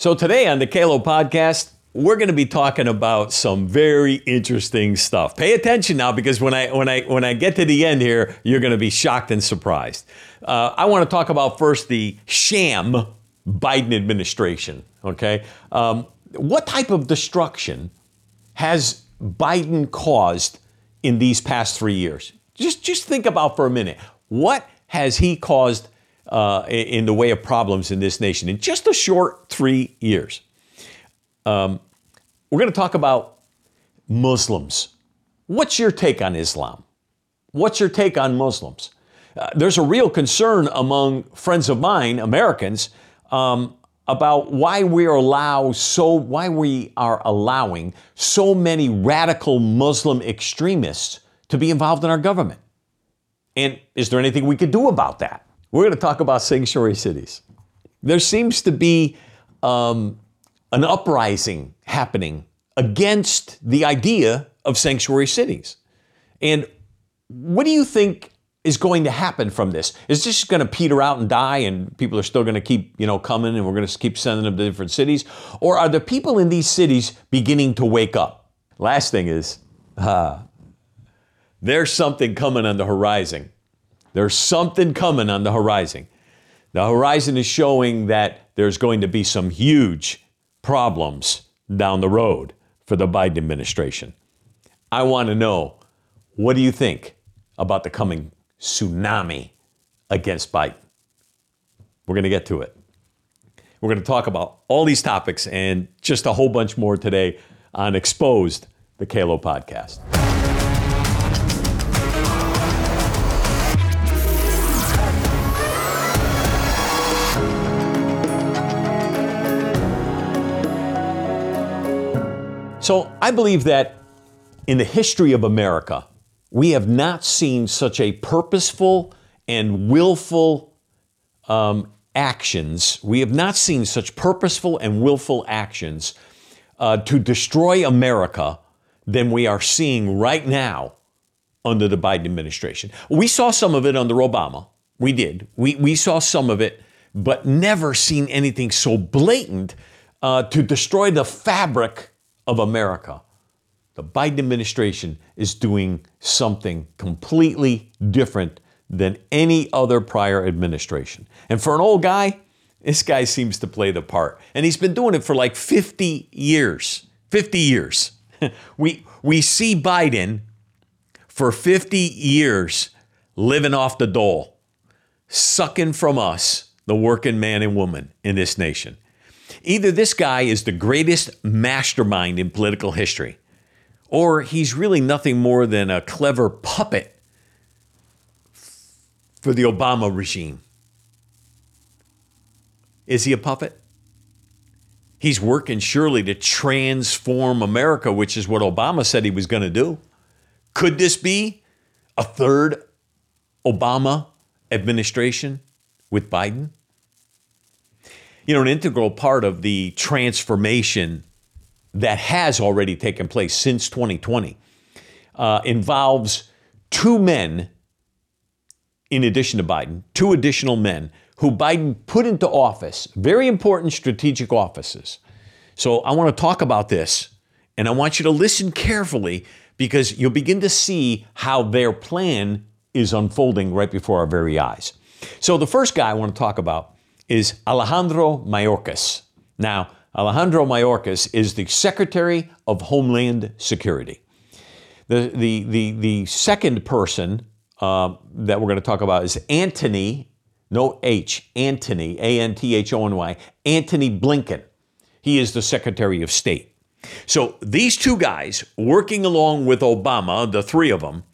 So today on the Calo podcast, we're going to be talking about some very interesting stuff. Pay attention now because when I when I when I get to the end here, you're going to be shocked and surprised. Uh, I want to talk about first the sham Biden administration. Okay, um, what type of destruction has Biden caused in these past three years? Just just think about for a minute. What has he caused uh, in the way of problems in this nation in just a short three years. Um, we're going to talk about Muslims. What's your take on Islam? What's your take on Muslims? Uh, there's a real concern among friends of mine, Americans, um, about why we allow so why we are allowing so many radical Muslim extremists to be involved in our government. And is there anything we could do about that? We're going to talk about sanctuary cities. There seems to be um, an uprising happening against the idea of sanctuary cities. And what do you think is going to happen from this? Is this going to peter out and die and people are still going to keep, you know, coming and we're going to keep sending them to different cities? Or are the people in these cities beginning to wake up? Last thing is, uh, there's something coming on the horizon. There's something coming on the horizon. The horizon is showing that there's going to be some huge problems down the road for the Biden administration. I want to know what do you think about the coming tsunami against Biden? We're going to get to it. We're going to talk about all these topics and just a whole bunch more today on Exposed, the Calo podcast. So I believe that in the history of America, we have not seen such a purposeful and willful um, actions. We have not seen such purposeful and willful actions uh, to destroy America than we are seeing right now under the Biden administration. We saw some of it under Obama. We did. We, we saw some of it, but never seen anything so blatant uh, to destroy the fabric of America. The Biden administration is doing something completely different than any other prior administration. And for an old guy, this guy seems to play the part. And he's been doing it for like 50 years. 50 years. we, we see Biden for 50 years living off the dole, sucking from us, the working man and woman in this nation. Either this guy is the greatest mastermind in political history, or he's really nothing more than a clever puppet for the Obama regime. Is he a puppet? He's working surely to transform America, which is what Obama said he was going to do. Could this be a third Obama administration with Biden? You know, an integral part of the transformation that has already taken place since 2020 uh, involves two men, in addition to Biden, two additional men who Biden put into office, very important strategic offices. So I want to talk about this, and I want you to listen carefully because you'll begin to see how their plan is unfolding right before our very eyes. So the first guy I want to talk about is Alejandro Mayorkas. Now, Alejandro Mayorkas is the Secretary of Homeland Security. The, the, the, the second person uh, that we're going to talk about is Antony, no H, Antony, A N T H O N Y, Antony Blinken. He is the Secretary of State. So these two guys, working along with Obama, the three of them,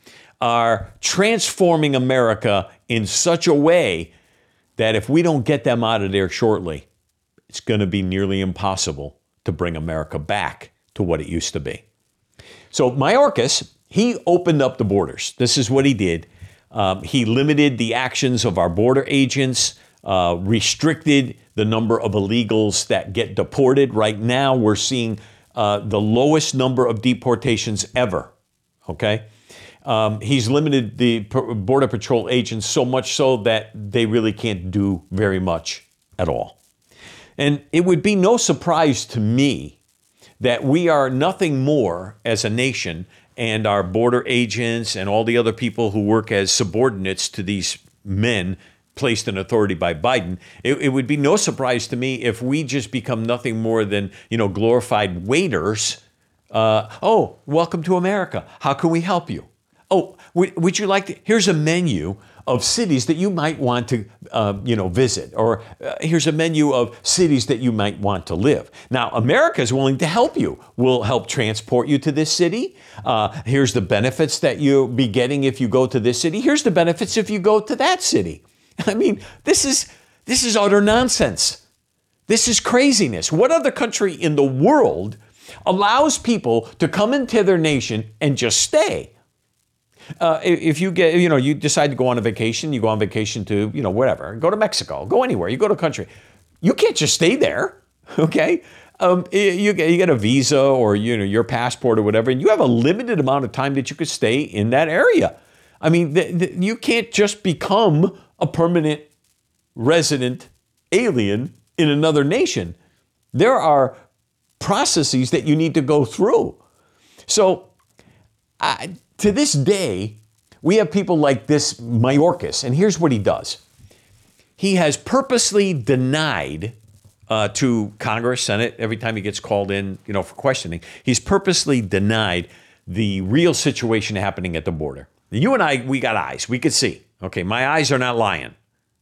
are transforming America in such a way that if we don't get them out of there shortly, it's going to be nearly impossible to bring America back to what it used to be. So, Mayorkas, he opened up the borders. This is what he did. Um, he limited the actions of our border agents, uh, restricted the number of illegals that get deported. Right now, we're seeing uh, the lowest number of deportations ever. Okay? Um, he's limited the Border Patrol agents so much so that they really can't do very much at all. And it would be no surprise to me that we are nothing more as a nation and our border agents and all the other people who work as subordinates to these men placed in authority by Biden, it, it, would be no surprise to me if we just become nothing more than you know glorified waiters. Uh, oh, welcome to America. How can we help you? Oh, would, you like to? Here's a menu of cities that you might want to, uh, you know, visit, or uh, here's a menu of cities that you might want to live. Now, America is willing to help you. We'll help transport you to this city. Uh, here's the benefits that you'll be getting if you go to this city. Here's the benefits if you go to that city. I mean, this is this is utter nonsense. This is craziness. What other country in the world allows people to come into their nation and just stay? Uh, if you get, you know, you decide to go on a vacation, you go on vacation to, you know, whatever, go to Mexico, go anywhere, you go to a country, you can't just stay there, okay? Um, you, get, you get a visa or you know your passport or whatever, and you have a limited amount of time that you could stay in that area. I mean, the, the, you can't just become a permanent resident alien in another nation. There are processes that you need to go through. So, I, to this day, we have people like this Mayorkas, and here's what he does. He has purposely denied uh, to Congress, Senate, every time he gets called in, you know, for questioning, he's purposely denied the real situation happening at the border. You and I, we got eyes. We could see. Okay, my eyes are not lying.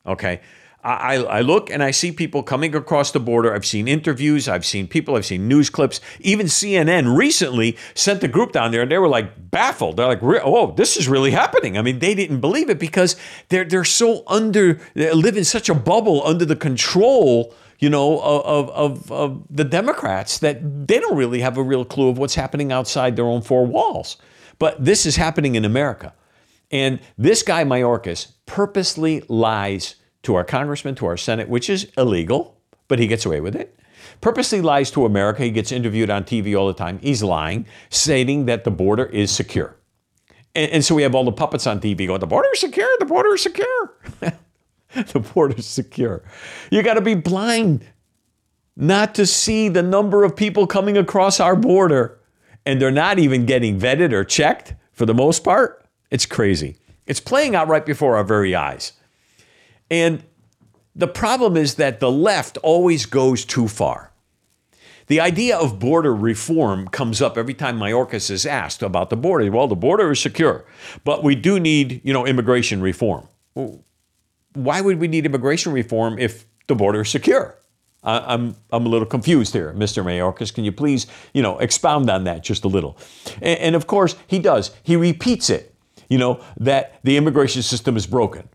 Okay, I, I look and I see people coming across the border. I've seen interviews, I've seen people, I've seen news clips. Even CNN recently sent a group down there and they were like baffled. They're like, oh, this is really happening. I mean, they didn't believe it because they're, they're so under, they live in such a bubble under the control you know, of, of, of the Democrats that they don't really have a real clue of what's happening outside their own four walls. But this is happening in America. And this guy, Mayorkas, purposely lies to our congressman, to our Senate, which is illegal, but he gets away with it. Purposely lies to America. He gets interviewed on TV all the time. He's lying, stating that the border is secure. And, and so we have all the puppets on TV going, the border is secure, the border is secure. the border is secure. You got to be blind not to see the number of people coming across our border. And they're not even getting vetted or checked for the most part. It's crazy. It's playing out right before our very eyes. And the problem is that the left always goes too far. The idea of border reform comes up every time Mayorkas is asked about the border. Well, the border is secure, but we do need, you know, immigration reform. Well, why would we need immigration reform if the border is secure? I'm, I'm a little confused here, Mr. Mayorkas. Can you please, you know, expound on that just a little? And, and of course, he does. He repeats it, you know, that the immigration system is broken.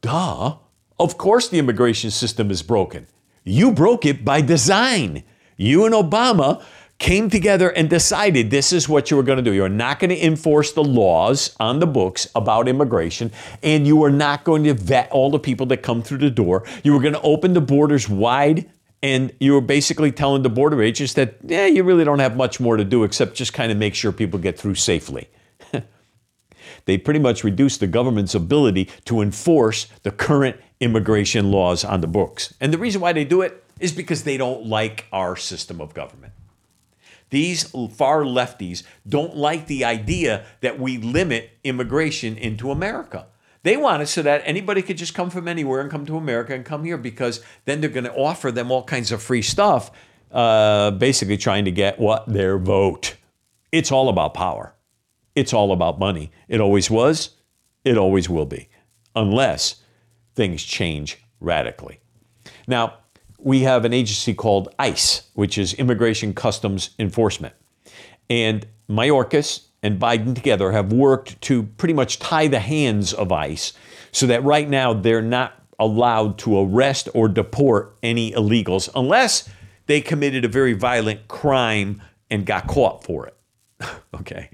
Duh. Of course, the immigration system is broken. You broke it by design. You and Obama came together and decided this is what you were going to do. You're not going to enforce the laws on the books about immigration, and you are not going to vet all the people that come through the door. You were going to open the borders wide, and you were basically telling the border agents that, yeah, you really don't have much more to do except just kind of make sure people get through safely they pretty much reduced the government's ability to enforce the current immigration laws on the books. And the reason why they do it is because they don't like our system of government. These far lefties don't like the idea that we limit immigration into America. They want it so that anybody could just come from anywhere and come to America and come here because then they're going to offer them all kinds of free stuff, uh, basically trying to get what? Their vote. It's all about power. It's all about money. It always was, it always will be, unless things change radically. Now, we have an agency called ICE, which is Immigration Customs Enforcement. And Mayorkas and Biden together have worked to pretty much tie the hands of ICE so that right now they're not allowed to arrest or deport any illegals unless they committed a very violent crime and got caught for it. okay.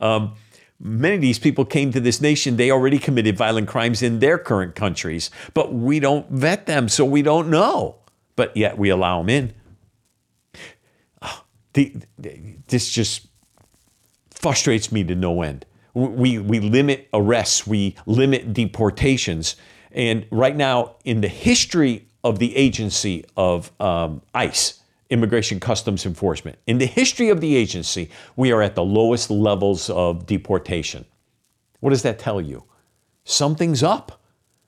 Um, many of these people came to this nation, they already committed violent crimes in their current countries, but we don't vet them, so we don't know. But yet we allow them in. Oh, the, this just frustrates me to no end. We, we limit arrests, we limit deportations. And right now, in the history of the agency of um, ICE, Immigration Customs Enforcement. In the history of the agency, we are at the lowest levels of deportation. What does that tell you? Something's up.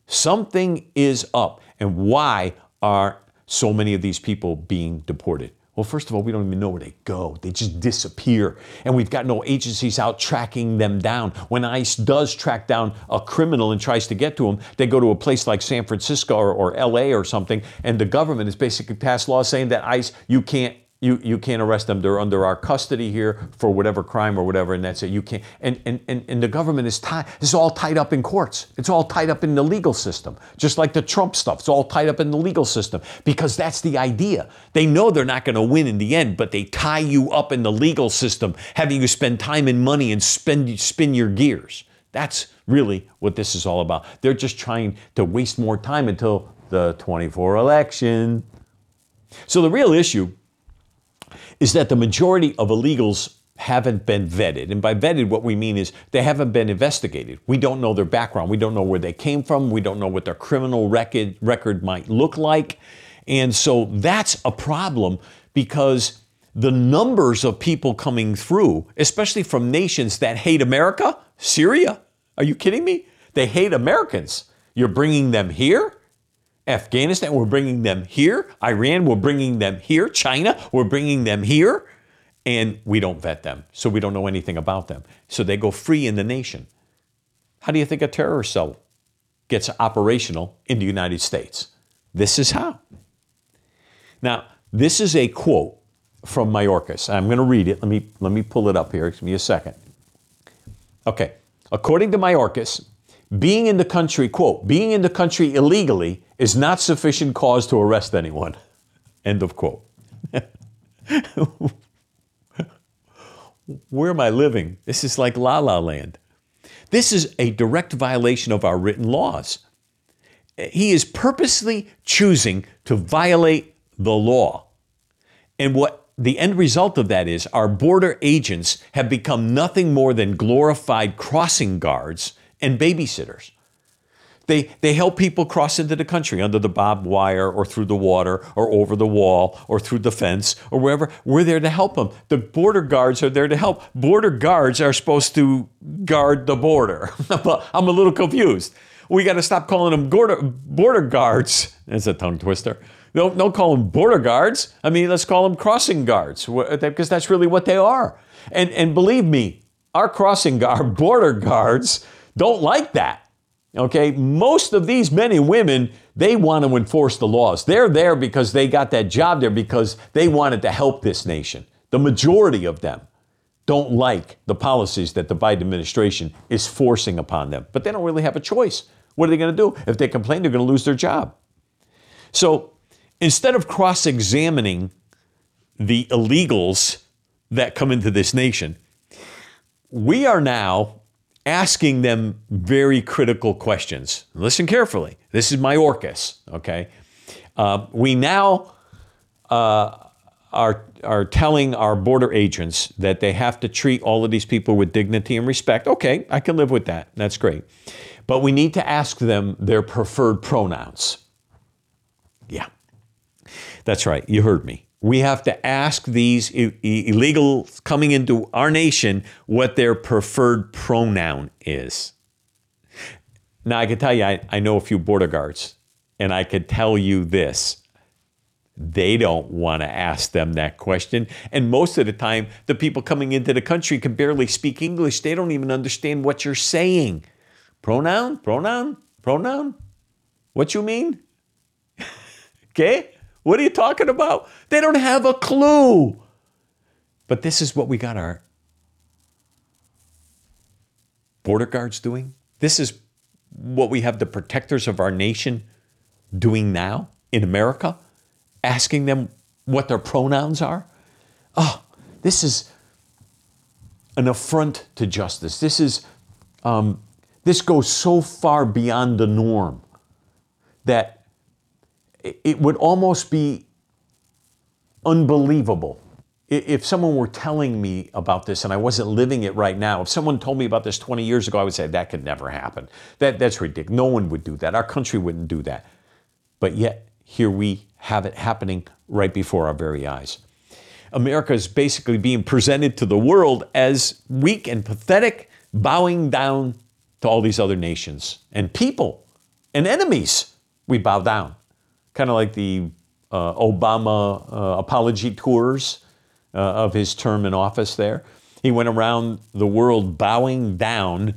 Something is up. And why are so many of these people being deported? Well, first of all, we don't even know where they go. They just disappear. And we've got no agencies out tracking them down. When ICE does track down a criminal and tries to get to them, they go to a place like San Francisco or, or LA or something, and the government has basically passed laws saying that ICE, you can't you, you can't arrest them. They're under our custody here for whatever crime or whatever, and that's it. You can't. And, and, and, and the government is tied. It's all tied up in courts. It's all tied up in the legal system, just like the Trump stuff. It's all tied up in the legal system because that's the idea. They know they're not going to win in the end, but they tie you up in the legal system, having you spend time and money and spend spin your gears. That's really what this is all about. They're just trying to waste more time until the 24 election. So the real issue is that the majority of illegals haven't been vetted. And by vetted, what we mean is they haven't been investigated. We don't know their background. We don't know where they came from. We don't know what their criminal record, record might look like. And so that's a problem because the numbers of people coming through, especially from nations that hate America, Syria, are you kidding me? They hate Americans. You're bringing them here? Afghanistan, we're bringing them here. Iran, we're bringing them here. China, we're bringing them here. And we don't vet them, so we don't know anything about them. So they go free in the nation. How do you think a terrorist cell gets operational in the United States? This is how. Now, this is a quote from Mayorkas. I'm going to read it. Let me, let me pull it up here. Give me a second. Okay. According to Mayorkas, being in the country, quote, being in the country illegally is not sufficient cause to arrest anyone. End of quote. Where am I living? This is like la la land. This is a direct violation of our written laws. He is purposely choosing to violate the law. And what the end result of that is our border agents have become nothing more than glorified crossing guards and babysitters. They, they help people cross into the country under the barbed wire or through the water or over the wall or through the fence or wherever. We're there to help them. The border guards are there to help. Border guards are supposed to guard the border. I'm a little confused. We got to stop calling them border, border guards. That's a tongue twister. Don't, don't call them border guards. I mean, let's call them crossing guards because uh, that's really what they are. And, and believe me, our crossing guard, border guards, don't like that. Okay, most of these men and women, they want to enforce the laws. They're there because they got that job there because they wanted to help this nation. The majority of them don't like the policies that the Biden administration is forcing upon them, but they don't really have a choice. What are they going to do? If they complain, they're going to lose their job. So instead of cross examining the illegals that come into this nation, we are now asking them very critical questions. Listen carefully. This is Mayorkas, okay? Uh, we now uh, are, are telling our border agents that they have to treat all of these people with dignity and respect. Okay, I can live with that. That's great. But we need to ask them their preferred pronouns. Yeah, that's right. You heard me we have to ask these illegals coming into our nation what their preferred pronoun is. Now, I can tell you, I, I know a few border guards, and I could tell you this. They don't want to ask them that question. And most of the time, the people coming into the country can barely speak English. They don't even understand what you're saying. Pronoun? Pronoun? Pronoun? What you mean? okay? What are you talking about? They don't have a clue. But this is what we got our border guards doing. This is what we have the protectors of our nation doing now in America, asking them what their pronouns are. Oh, this is an affront to justice. This is um, this goes so far beyond the norm that it would almost be unbelievable if someone were telling me about this and I wasn't living it right now, if someone told me about this 20 years ago, I would say that could never happen. That, that's ridiculous. No one would do that. Our country wouldn't do that. But yet, here we have it happening right before our very eyes. America is basically being presented to the world as weak and pathetic, bowing down to all these other nations and people and enemies. We bow down. Kind of like the uh, Obama uh, apology tours uh, of his term in office there. He went around the world bowing down.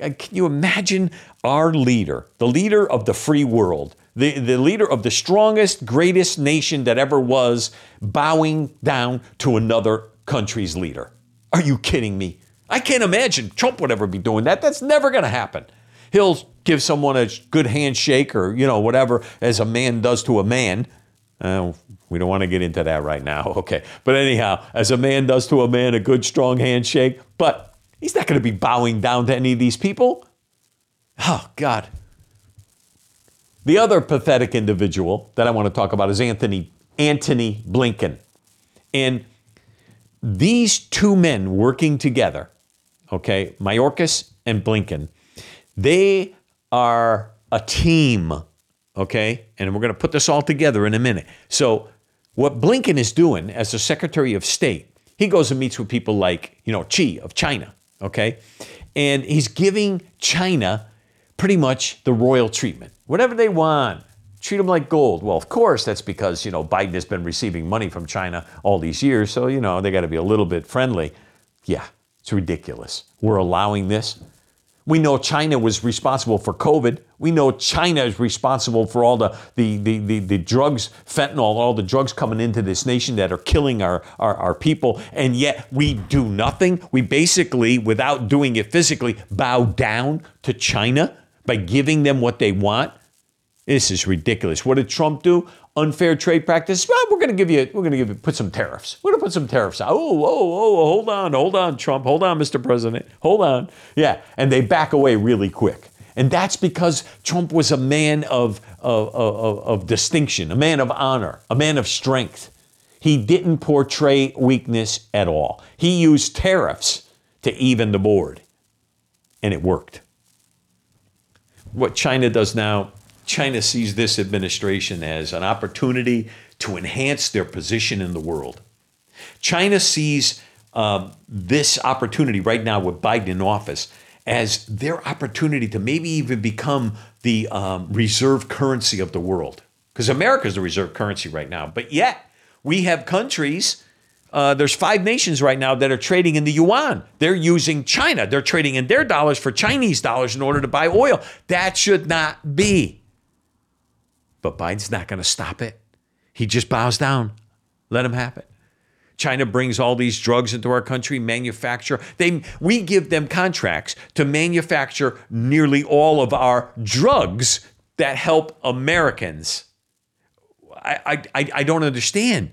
Uh, can you imagine our leader, the leader of the free world, the, the leader of the strongest, greatest nation that ever was, bowing down to another country's leader. Are you kidding me? I can't imagine Trump would ever be doing that. That's never going to happen. He'll give someone a good handshake or, you know, whatever, as a man does to a man. Uh, we don't want to get into that right now. Okay. But anyhow, as a man does to a man, a good, strong handshake. But he's not going to be bowing down to any of these people. Oh, God. The other pathetic individual that I want to talk about is Anthony Antony Blinken. And these two men working together, okay, Mayorkas and Blinken, they are a team, okay? And we're going to put this all together in a minute. So, what Blinken is doing as the Secretary of State, he goes and meets with people like, you know, Xi of China, okay? And he's giving China pretty much the royal treatment whatever they want. Treat them like gold. Well, of course, that's because, you know, Biden has been receiving money from China all these years. So, you know, they got to be a little bit friendly. Yeah, it's ridiculous. We're allowing this. We know China was responsible for COVID. We know China is responsible for all the, the, the, the, the, drugs, fentanyl, all the drugs coming into this nation that are killing our, our, our people. And yet we do nothing. We basically, without doing it physically, bow down to China by giving them what they want. This is ridiculous. What did Trump do? Unfair trade practice. Well, we're going to give you. We're going to give you. Put some tariffs. We're going to put some tariffs out. Oh, oh, oh, hold on, hold on, Trump. Hold on, Mr. President. Hold on. Yeah, and they back away really quick. And that's because Trump was a man of, of, of, of distinction, a man of honor, a man of strength. He didn't portray weakness at all. He used tariffs to even the board, and it worked. What China does now China sees this administration as an opportunity to enhance their position in the world. China sees um, this opportunity right now with Biden in office as their opportunity to maybe even become the um, reserve currency of the world. Because America is the reserve currency right now. But yet, we have countries, uh, there's five nations right now that are trading in the yuan. They're using China. They're trading in their dollars for Chinese dollars in order to buy oil. That should not be. But Biden's not going to stop it. He just bows down. Let him have it. China brings all these drugs into our country, manufacture. They, we give them contracts to manufacture nearly all of our drugs that help Americans. I, I, I don't understand.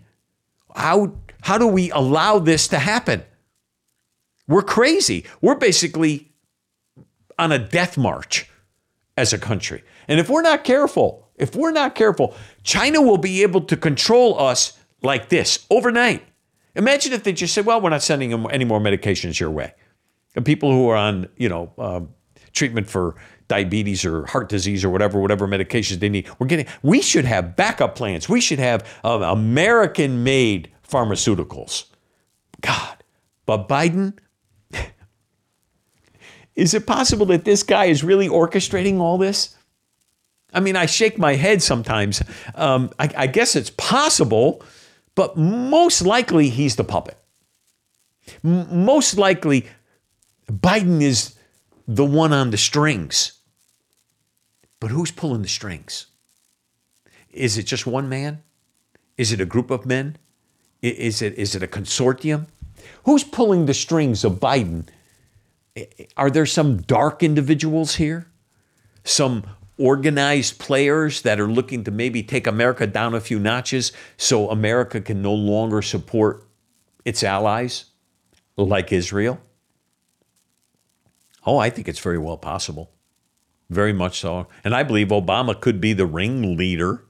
How, how do we allow this to happen? We're crazy. We're basically on a death march as a country. And if we're not careful, if we're not careful, China will be able to control us like this overnight. Imagine if they just said, well, we're not sending them any more medications your way. And people who are on, you know, um, treatment for diabetes or heart disease or whatever, whatever medications they need, we're getting, we should have backup plans. We should have um, American made pharmaceuticals. God. But Biden, is it possible that this guy is really orchestrating all this? I mean, I shake my head sometimes. Um, I, I guess it's possible, but most likely he's the puppet. M- most likely, Biden is the one on the strings. But who's pulling the strings? Is it just one man? Is it a group of men? Is it, is it a consortium? Who's pulling the strings of Biden? Are there some dark individuals here? Some organized players that are looking to maybe take America down a few notches so America can no longer support its allies like Israel? Oh, I think it's very well possible. Very much so. And I believe Obama could be the ringleader,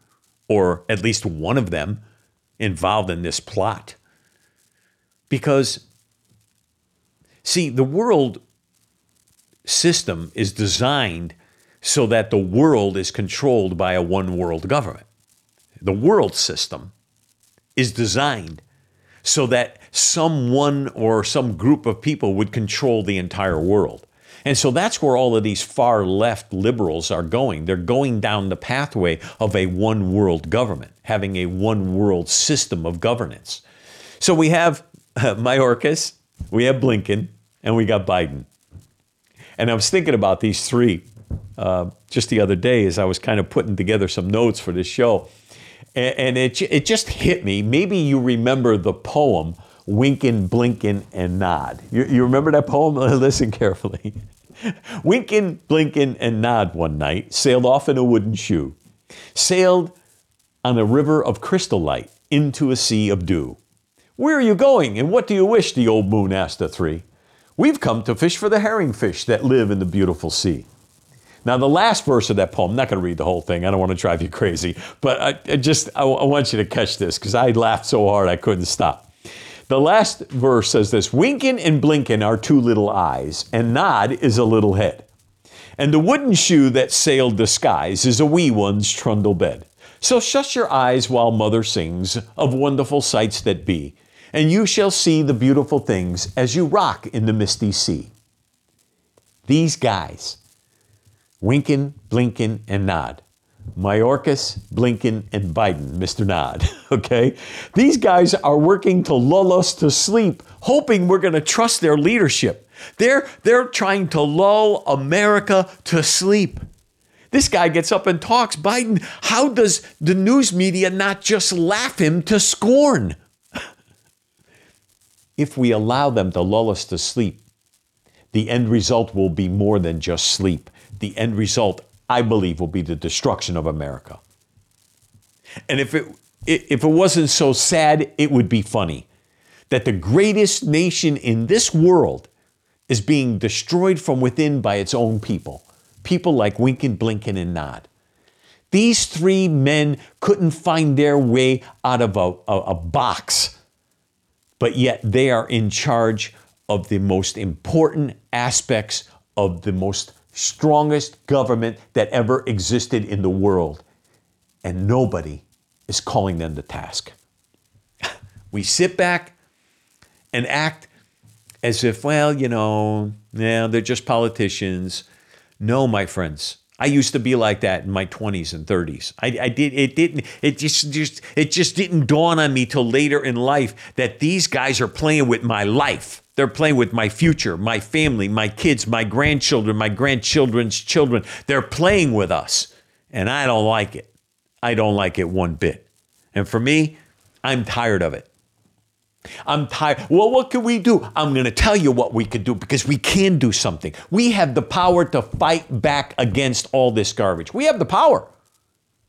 or at least one of them, involved in this plot. Because, see, the world system is designed so that the world is controlled by a one world government. the world system, is designed so that someone or some group of people would control the entire world. And so that's where all of these far left liberals are going. They're going down the pathway of a one world government, having a one world system of governance. So we have uh, Mayorkas, we have Blinken, and we got Biden. And I was thinking about these three uh, just the other day as I was kind of putting together some notes for this show. And, and it, it just hit me. Maybe you remember the poem Winkin', Blinkin', and Nod. You, you remember that poem? Listen carefully. Winkin', Blinkin', and Nod one night sailed off in a wooden shoe, sailed on a river of crystal light into a sea of dew. Where are you going, and what do you wish? the old moon asked the three. We've come to fish for the herring fish that live in the beautiful sea. Now, the last verse of that poem, I'm not going to read the whole thing. I don't want to drive you crazy, but I, I just, I, want you to catch this because I laughed so hard I couldn't stop. The last verse says this Winkin' and blinkin' are two little eyes, and nod is a little head. And the wooden shoe that sailed the skies is a wee one's trundle bed. So shut your eyes while mother sings of wonderful sights that be, and you shall see the beautiful things as you rock in the misty sea. These guys, Winkin, Blinkin, and Nod. Mayorkas, Blinken, and Biden, Mr. Nod. Okay? These guys are working to lull us to sleep, hoping we're going to trust their leadership. They're, they're trying to lull America to sleep. This guy gets up and talks. Biden, how does the news media not just laugh him to scorn? if we allow them to lull us to sleep, the end result will be more than just sleep. The end result, I believe, will be the destruction of America. And if it, if it wasn't so sad, it would be funny that the greatest nation in this world is being destroyed from within by its own people. People like Winkin, Blinken, and Nod. These three men couldn't find their way out of a, a, a box, but yet they are in charge of the most important aspects of the most strongest government that ever existed in the world. And nobody is calling them to task. we sit back and act as if, well, you know, yeah, they're just politicians. No, my friends. I used to be like that in my 20s and 30s. I, I, did it didn't it just just it just didn't dawn on me till later in life that these guys are playing with my life. They're playing with my future, my family, my kids, my grandchildren, my grandchildren's children. They're playing with us. And I don't like it. I don't like it one bit. And for me, I'm tired of it. I'm tired. Well, what can we do? I'm going to tell you what we could do because we can do something. We have the power to fight back against all this garbage. We have the power,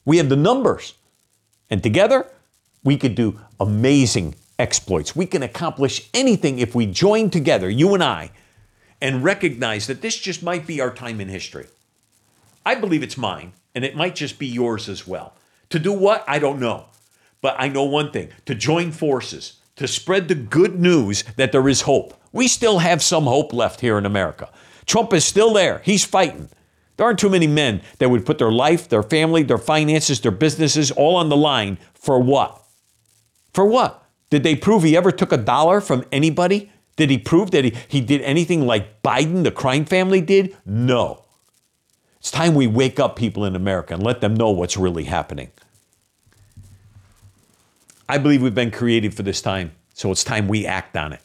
we have the numbers. And together, we could do amazing exploits. We can accomplish anything if we join together, you and I, and recognize that this just might be our time in history. I believe it's mine, and it might just be yours as well. To do what? I don't know. But I know one thing to join forces, to spread the good news that there is hope. We still have some hope left here in America. Trump is still there, he's fighting. There aren't too many men that would put their life, their family, their finances, their businesses all on the line for what? For what? Did they prove he ever took a dollar from anybody? Did he prove that he, he did anything like Biden, the crime family, did? No. It's time we wake up people in America and let them know what's really happening. I believe we've been created for this time, so it's time we act on it.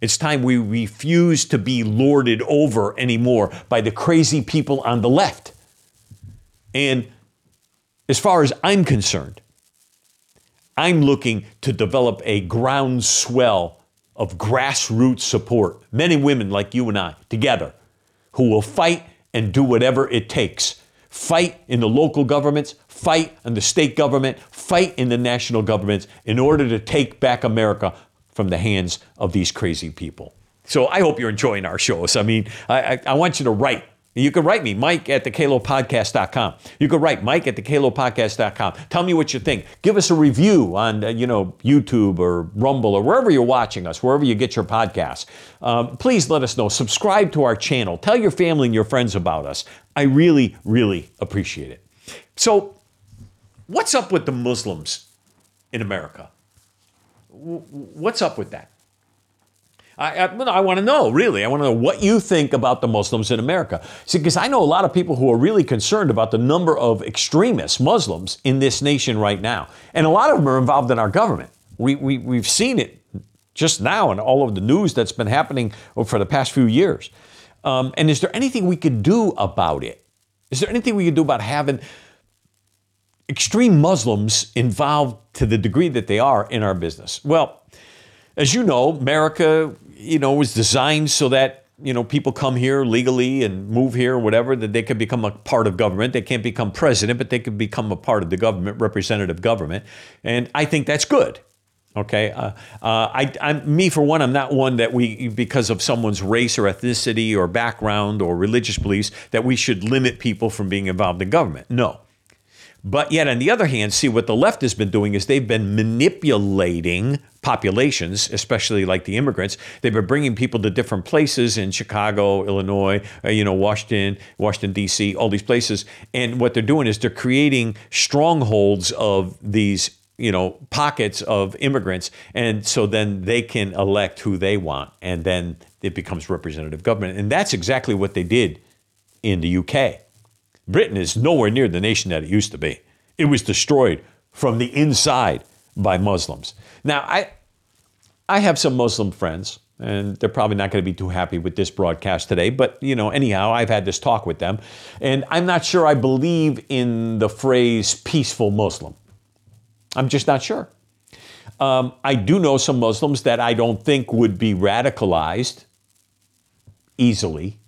It's time we refuse to be lorded over anymore by the crazy people on the left. And as far as I'm concerned, I'm looking to develop a groundswell of grassroots support, men and women like you and I together, who will fight and do whatever it takes. Fight in the local governments, fight in the state government, fight in the national governments in order to take back America from the hands of these crazy people. So I hope you're enjoying our shows. I mean, I, I, I want you to write you can write me, Mike at thecalopodcast.com. You can write Mike at thecalopodcast.com. Tell me what you think. Give us a review on, uh, you know, YouTube or Rumble or wherever you're watching us, wherever you get your podcasts. Um, please let us know. Subscribe to our channel. Tell your family and your friends about us. I really, really appreciate it. So What's up with the Muslims in America? What's up with that? I, I, I want to know, really. I want to know what you think about the Muslims in America. See, because I know a lot of people who are really concerned about the number of extremists, Muslims, in this nation right now. And a lot of them are involved in our government. We, we, we've seen it just now in all of the news that's been happening for the past few years. Um, and is there anything we could do about it? Is there anything we could do about having extreme Muslims involved to the degree that they are in our business? Well, as you know, America, you know, was designed so that you know people come here legally and move here whatever that they could become a part of government. They can't become president, but they could become a part of the government, representative government, and I think that's good. Okay, uh, uh, I, I'm me for one. I'm not one that we, because of someone's race or ethnicity or background or religious beliefs, that we should limit people from being involved in government. No, but yet, on the other hand, see what the left has been doing is they've been manipulating populations, especially like the immigrants. They've been bringing people to different places in Chicago, Illinois, uh, you know, Washington, Washington D.C., all these places. And what they're doing is they're creating strongholds of these you know pockets of immigrants and so then they can elect who they want and then it becomes representative government and that's exactly what they did in the UK Britain is nowhere near the nation that it used to be. It was destroyed from the inside by Muslims. Now, I, I have some Muslim friends, and they're probably not going to be too happy with this broadcast today, but you know, anyhow, I've had this talk with them, and I'm not sure I believe in the phrase peaceful Muslim. I'm just not sure. Um, I do know some Muslims that I don't think would be radicalized easily.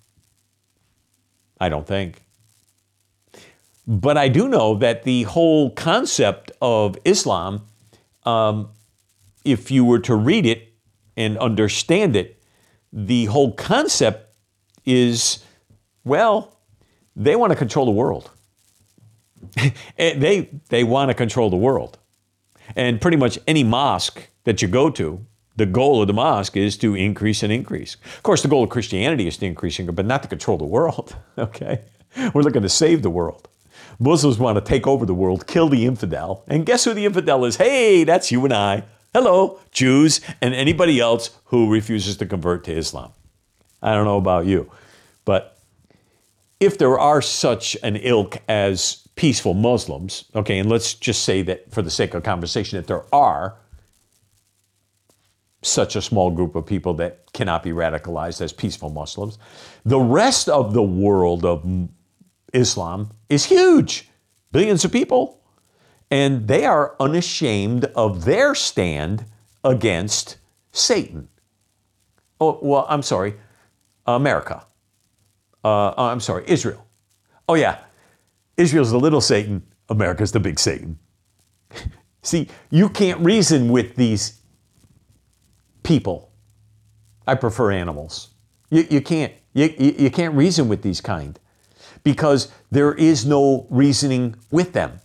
I don't think. But I do know that the whole concept of Islam, um, if you were to read it and understand it, the whole concept is well, they want to control the world. they, they want to control the world. And pretty much any mosque that you go to, the goal of the mosque is to increase and increase. Of course, the goal of Christianity is to increase, but not to control the world. Okay? We're looking to save the world. Muslims want to take over the world, kill the infidel. And guess who the infidel is? Hey, that's you and I. Hello, Jews and anybody else who refuses to convert to Islam. I don't know about you, but if there are such an ilk as peaceful Muslims, okay, and let's just say that for the sake of conversation, that there are such a small group of people that cannot be radicalized as peaceful Muslims, the rest of the world of Islam is huge, billions of people. And they are unashamed of their stand against Satan. Oh, well, I'm sorry, America. Uh, uh, I'm sorry, Israel. Oh, yeah, Israel's the little Satan, America's the big Satan. See, you can't reason with these people. I prefer animals. You, you can't. You, you can't reason with these kind because there is no reasoning with them.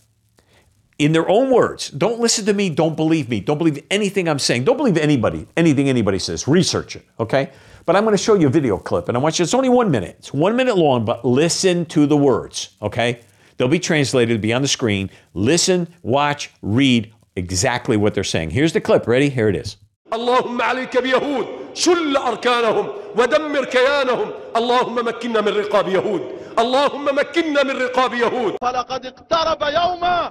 In their own words, don't listen to me, don't believe me, don't believe anything I'm saying, don't believe anybody, anything anybody says. Research it, okay? But I'm going to show you a video clip, and I want you, it's only one minute. It's one minute long, but listen to the words, okay? They'll be translated, be on the screen. Listen, watch, read exactly what they're saying. Here's the clip. Ready? Here it is. اللهم عليك بيهود شل أركانهم ودمر كيانهم اللهم مكنا من رقاب يهود اللهم مكنا من رقاب يهود. فلقد اقترب يوم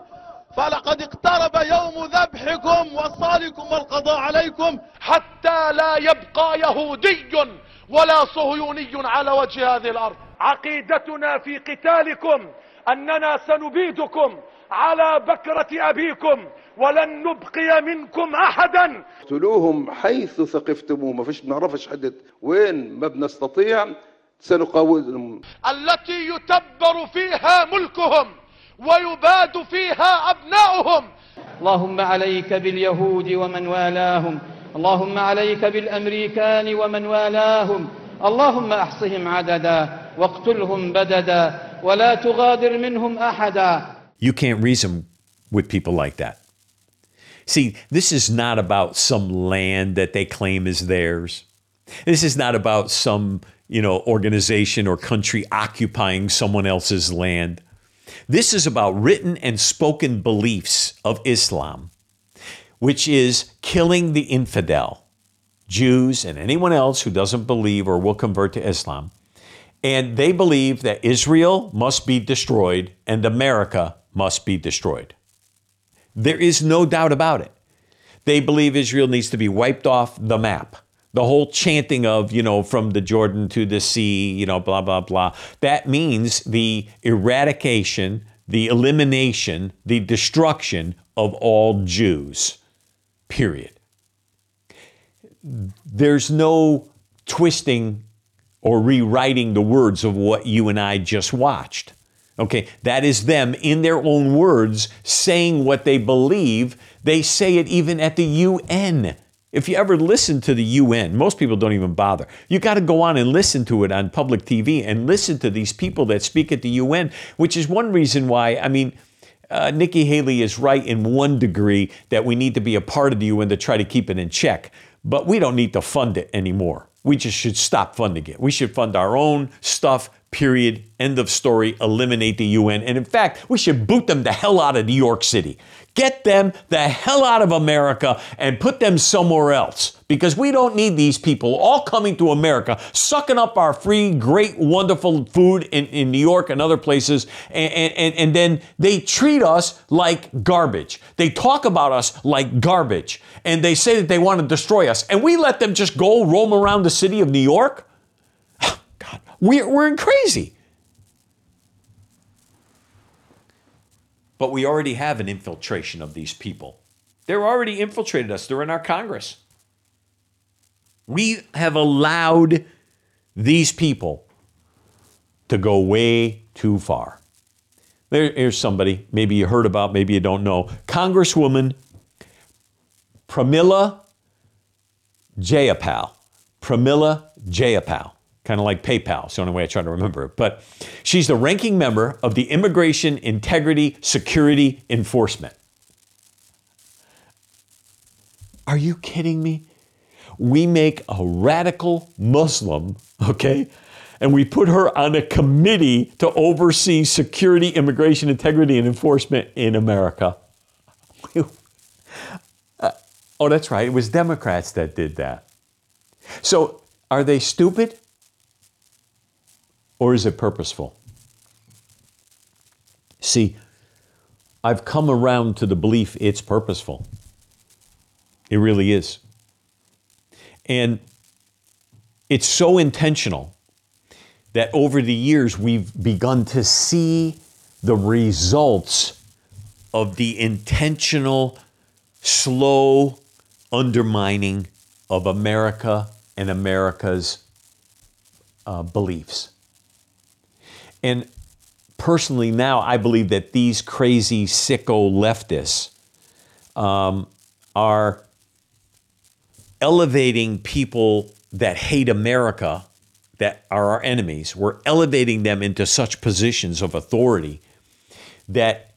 فلقد اقترب يوم ذبحكم وصالكم والقضاء عليكم حتى لا يبقى يهودي ولا صهيوني على وجه هذه الأرض. عقيدتنا في قتالكم أننا سنبيدكم على بكرة أبيكم ولن نبقي منكم أحدا. اقتلوهم حيث ثقفتموه. ما فيش بنعرفش حدد وين ما بنستطيع. سنقاومهم التي يتبر فيها ملكهم ويباد فيها أبناؤهم. اللهم عليك باليهود ومن والاهم. اللهم عليك بالأمريكان ومن والاهم. اللهم أحصهم عددا واقتلهم بددا ولا تغادر منهم أحدا. You can't reason with people like that. See, this is not about some land that they claim is theirs. This is not about some, you know, organization or country occupying someone else's land. This is about written and spoken beliefs of Islam, which is killing the infidel, Jews, and anyone else who doesn't believe or will convert to Islam. And they believe that Israel must be destroyed and America must be destroyed. There is no doubt about it. They believe Israel needs to be wiped off the map. The whole chanting of, you know, from the Jordan to the sea, you know, blah, blah, blah. That means the eradication, the elimination, the destruction of all Jews, period. There's no twisting or rewriting the words of what you and I just watched. Okay, that is them in their own words saying what they believe. They say it even at the UN. If you ever listen to the UN, most people don't even bother. You got to go on and listen to it on public TV and listen to these people that speak at the UN, which is one reason why, I mean, uh, Nikki Haley is right in one degree that we need to be a part of the UN to try to keep it in check, but we don't need to fund it anymore. We just should stop funding it. We should fund our own stuff, period, end of story, eliminate the UN. And in fact, we should boot them the hell out of New York City. Them the hell out of America and put them somewhere else because we don't need these people all coming to America, sucking up our free, great, wonderful food in, in New York and other places, and, and, and then they treat us like garbage. They talk about us like garbage, and they say that they want to destroy us, and we let them just go roam around the city of New York? God, we're, we're crazy. But we already have an infiltration of these people. They're already infiltrated us. They're in our Congress. We have allowed these people to go way too far. There, here's somebody, maybe you heard about, maybe you don't know. Congresswoman Pramila Jayapal. Pramila Jayapal kind of like PayPal. It's the only way I try to remember it. But she's the ranking member of the Immigration Integrity Security Enforcement. Are you kidding me? We make a radical Muslim, okay, and we put her on a committee to oversee security, immigration, integrity, and enforcement in America. uh, oh, that's right. It was Democrats that did that. So, are they stupid? Or is it purposeful? See, I've come around to the belief it's purposeful. It really is. And it's so intentional that over the years we've begun to see the results of the intentional, slow undermining of America and America's uh, beliefs. And personally, now I believe that these crazy, sicko leftists um, are elevating people that hate America, that are our enemies. We're elevating them into such positions of authority that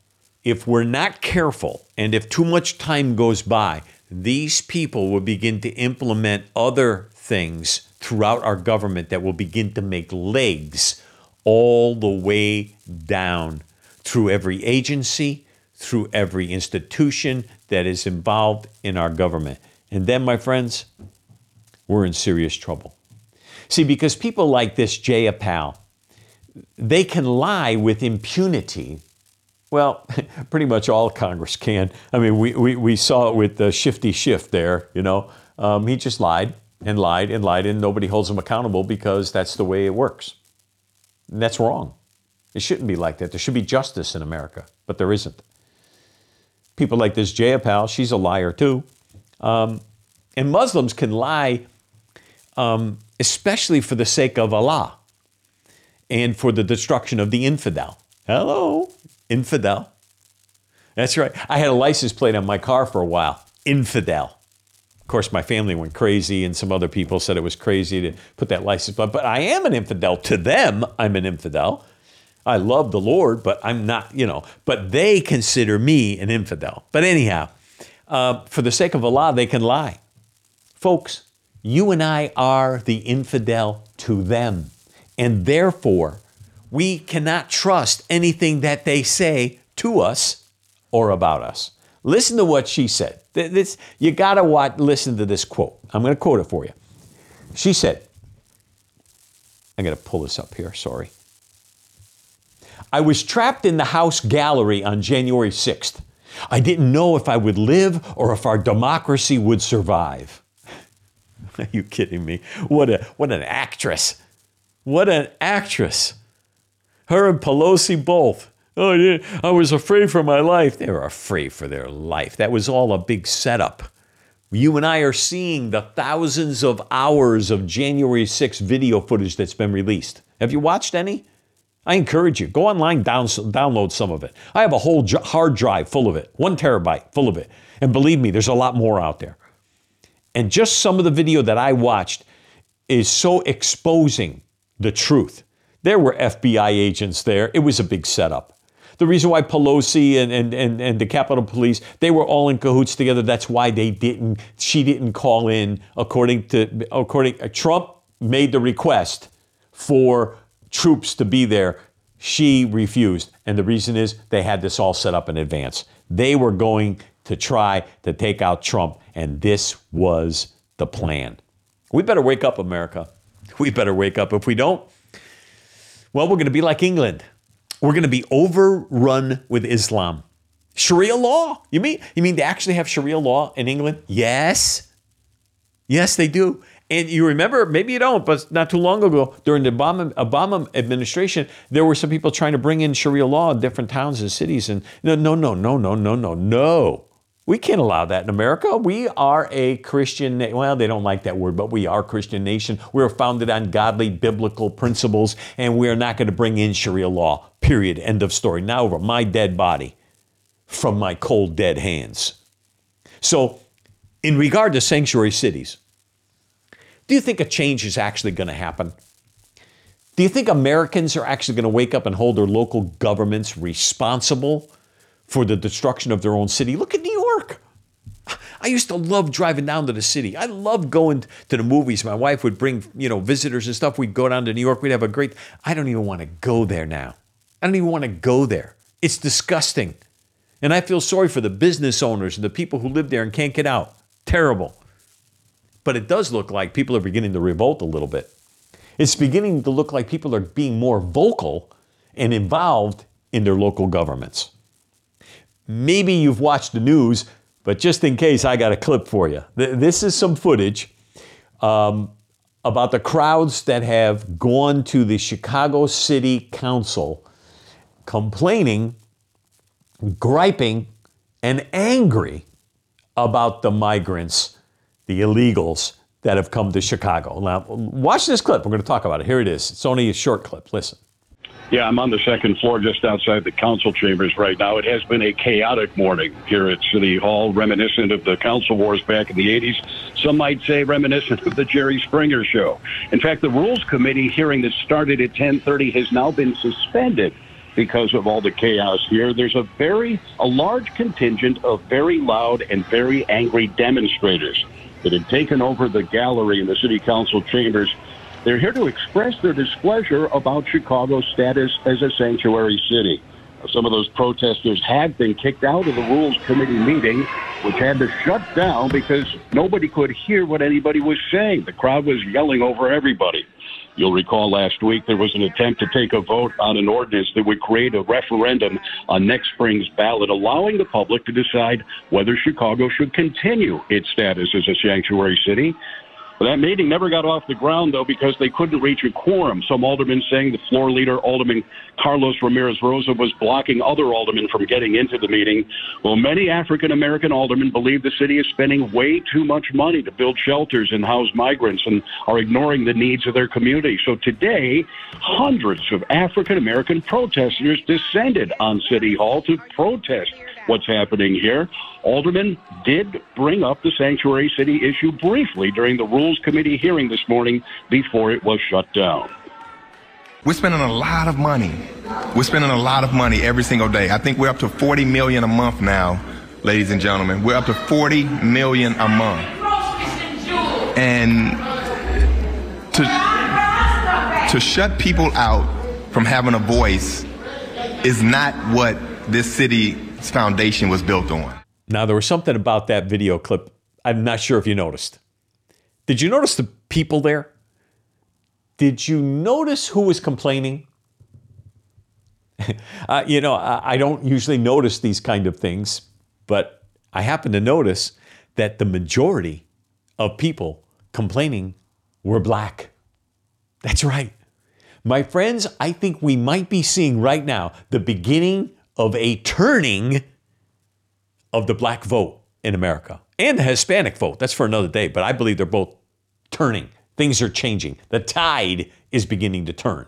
if we're not careful and if too much time goes by, these people will begin to implement other things throughout our government that will begin to make legs all the way down through every agency, through every institution that is involved in our government. And then, my friends, we're in serious trouble. See, because people like this Jayapal, they can lie with impunity. Well, pretty much all Congress can. I mean, we, we, we saw it with the Shifty Schiff there, you know. Um, he just lied and lied and lied, and nobody holds him accountable because that's the way it works. That's wrong. It shouldn't be like that. There should be justice in America, but there isn't. People like this Jayapal, she's a liar too. Um, and Muslims can lie, um, especially for the sake of Allah and for the destruction of the infidel. Hello, infidel. That's right. I had a license plate on my car for a while. Infidel. Of course, my family went crazy, and some other people said it was crazy to put that license plate. But I am an infidel. To them, I'm an infidel. I love the Lord, but I'm not, you know, but they consider me an infidel. But anyhow, uh, for the sake of Allah, they can lie. Folks, you and I are the infidel to them. And therefore, we cannot trust anything that they say to us or about us. Listen to what she said. This, you got to listen to this quote. I'm going to quote it for you. She said, I'm going to pull this up here, sorry. I was trapped in the House gallery on January 6th. I didn't know if I would live or if our democracy would survive. Are you kidding me? What a what an actress. What an actress. Her and Pelosi both. Oh, yeah, I was afraid for my life. They were afraid for their life. That was all a big setup. You and I are seeing the thousands of hours of January 6 video footage that's been released. Have you watched any? I encourage you, go online, down, download some of it. I have a whole hard drive full of it, one terabyte full of it. And believe me, there's a lot more out there. And just some of the video that I watched is so exposing the truth. There were FBI agents there. It was a big setup. The reason why Pelosi and, and, and, and the Capitol Police, they were all in cahoots together. That's why they didn't, she didn't call in according to, according, uh, Trump made the request for troops to be there. She refused. And the reason is they had this all set up in advance. They were going to try to take out Trump, and this was the plan. We better wake up, America. We better wake up. If we don't, well, we're going to be like England. We're going to be overrun with Islam. Sharia law. You mean you mean they actually have Sharia law in England? Yes. Yes, they do. And you remember, maybe you don't, but not too long ago, during the Obama, Obama administration, there were some people trying to bring in Sharia law in different towns and cities. And no, no, no, no, no, no, no, no. We can't allow that in America. We are a Christian, well, they don't like that word, but we are a Christian nation. We're founded on godly biblical principles, and we're not going to bring in Sharia law. Period. End of story. Now over my dead body from my cold, dead hands. So, in regard to sanctuary cities, do you think a change is actually going to happen? Do you think Americans are actually going to wake up and hold their local governments responsible for the destruction of their own city? Look at New York. I used to love driving down to the city. I loved going to the movies. My wife would bring, you know, visitors and stuff. We'd go down to New York. We'd have a great. I don't even want to go there now. I don't even want to go there. It's disgusting. And I feel sorry for the business owners and the people who live there and can't get out. Terrible. But it does look like people are beginning to revolt a little bit. It's beginning to look like people are being more vocal and involved in their local governments. Maybe you've watched the news, but just in case, I got a clip for you. This is some footage um, about the crowds that have gone to the Chicago City Council complaining, griping, and angry about the migrants, the illegals that have come to Chicago. Now, watch this clip. We're going to talk about it. Here it is. It's only a short clip. Listen. Yeah, I'm on the second floor just outside the council chambers right now. It has been a chaotic morning here at City Hall, reminiscent of the council wars back in the 80s. Some might say reminiscent of the Jerry Springer show. In fact, the Rules Committee hearing that started at 10:30 has now been suspended because of all the chaos here. There's a very a large contingent of very loud and very angry demonstrators that had taken over the gallery in the city council chambers they're here to express their displeasure about Chicago's status as a sanctuary city. Some of those protesters had been kicked out of the Rules Committee meeting, which had to shut down because nobody could hear what anybody was saying. The crowd was yelling over everybody. You'll recall last week there was an attempt to take a vote on an ordinance that would create a referendum on next spring's ballot, allowing the public to decide whether Chicago should continue its status as a sanctuary city. That meeting never got off the ground, though, because they couldn't reach a quorum. Some aldermen saying the floor leader, Alderman Carlos Ramirez Rosa, was blocking other aldermen from getting into the meeting. Well, many African American aldermen believe the city is spending way too much money to build shelters and house migrants and are ignoring the needs of their community. So today, hundreds of African American protesters descended on City Hall to protest what's happening here. Alderman did bring up the sanctuary city issue briefly during the Rules Committee hearing this morning before it was shut down. We're spending a lot of money. We're spending a lot of money every single day. I think we're up to 40 million a month now, ladies and gentlemen. We're up to 40 million a month. And to, to shut people out from having a voice is not what this city's foundation was built on. Now, there was something about that video clip. I'm not sure if you noticed. Did you notice the people there? Did you notice who was complaining? uh, you know, I, I don't usually notice these kind of things, but I happen to notice that the majority of people complaining were black. That's right. My friends, I think we might be seeing right now the beginning of a turning of the black vote in America and the Hispanic vote. That's for another day, but I believe they're both turning. Things are changing. The tide is beginning to turn.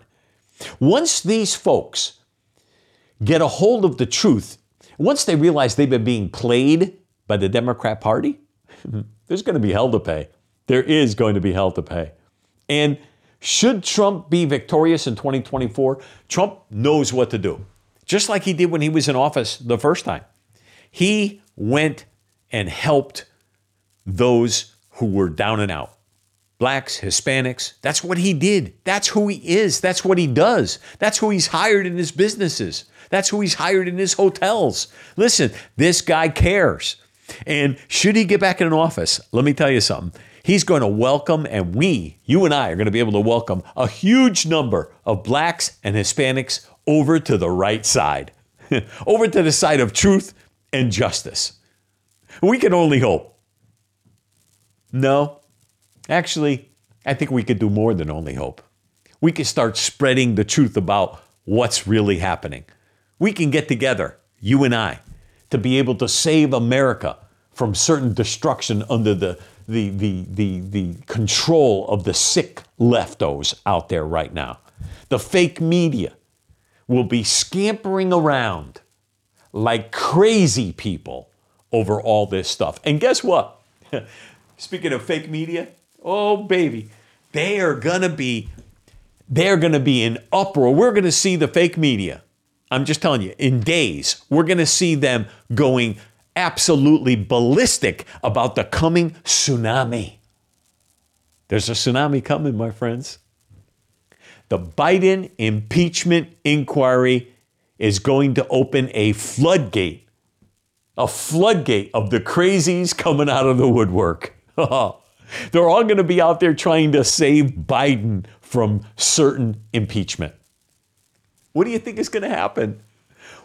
Once these folks get a hold of the truth, once they realize they've been being played by the Democrat Party, there's going to be hell to pay. There is going to be hell to pay. And should Trump be victorious in 2024, Trump knows what to do, just like he did when he was in office the first time. He went and helped those who were down and out blacks, Hispanics. That's what he did. That's who he is. That's what he does. That's who he's hired in his businesses. That's who he's hired in his hotels. Listen, this guy cares. And should he get back in an office, let me tell you something. He's going to welcome, and we, you and I, are going to be able to welcome a huge number of blacks and Hispanics over to the right side, over to the side of truth and justice. We can only hope. No, actually, I think we could do more than only hope. We can start spreading the truth about what's really happening. We can get together, you and I, to be able to save America from certain destruction under the the, the, the, the control of the sick leftos out there right now. The fake media will be scampering around like crazy people over all this stuff. And guess what? Speaking of fake media, oh baby, they are gonna be they're gonna be in uproar. We're gonna see the fake media. I'm just telling you, in days, we're gonna see them going absolutely ballistic about the coming tsunami. There's a tsunami coming, my friends. The Biden impeachment inquiry is going to open a floodgate, a floodgate of the crazies coming out of the woodwork. They're all going to be out there trying to save Biden from certain impeachment. What do you think is going to happen?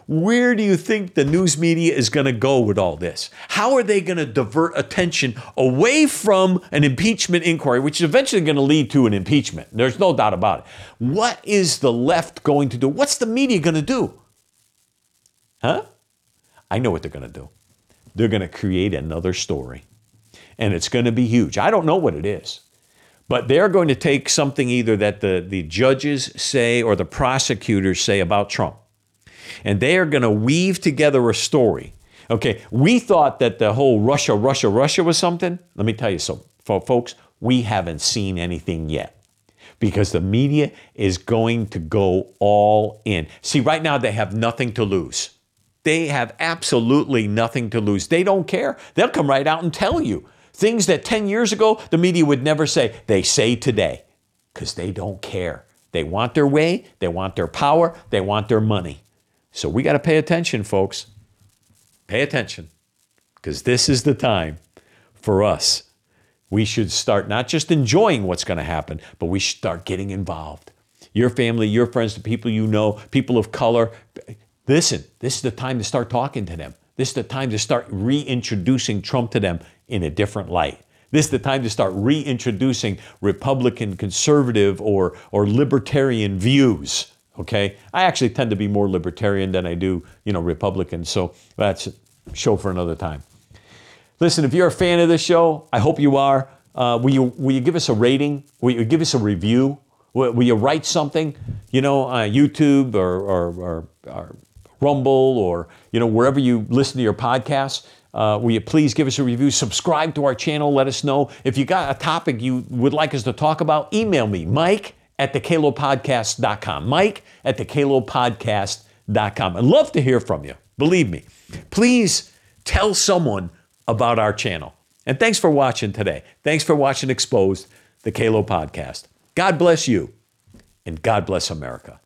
Where do you think the news media is going to go with all this? How are they going to divert attention away from an impeachment inquiry, which is eventually going to lead to an impeachment? There's no doubt about it. What is the left going to do? What's the media going to do? Huh? I know what they're going to do. They're going to create another story, and it's going to be huge. I don't know what it is. But they're going to take something either that the, the judges say or the prosecutors say about Trump and they are going to weave together a story. Okay, we thought that the whole Russia, Russia, Russia was something. Let me tell you so, folks, we haven't seen anything yet because the media is going to go all in. See, right now they have nothing to lose. They have absolutely nothing to lose. They don't care. They'll come right out and tell you things that 10 years ago the media would never say. They say today because they don't care. They want their way, they want their power, they want their money. So we got to pay attention, folks. Pay attention because this is the time for us. We should start not just enjoying what's going to happen, but we should start getting involved. Your family, your friends, the people you know, people of color. Listen, this is the time to start talking to them. This is the time to start reintroducing Trump to them in a different light. This is the time to start reintroducing Republican, conservative, or, or libertarian views Okay, I actually tend to be more libertarian than I do, you know, Republican. So that's a show for another time. Listen, if you're a fan of this show, I hope you are. Uh, will you will you give us a rating? Will you give us a review? Will, will you write something? You know, uh, YouTube or, or, or, or, Rumble or you know wherever you listen to your podcasts. Uh, will you please give us a review? Subscribe to our channel. Let us know if you got a topic you would like us to talk about. Email me, Mike at thecalopodcast.com. Mike at thecalopodcast.com. I'd love to hear from you. Believe me. Please tell someone about our channel. And thanks for watching today. Thanks for watching Exposed, the Calo Podcast. God bless you, and God bless America.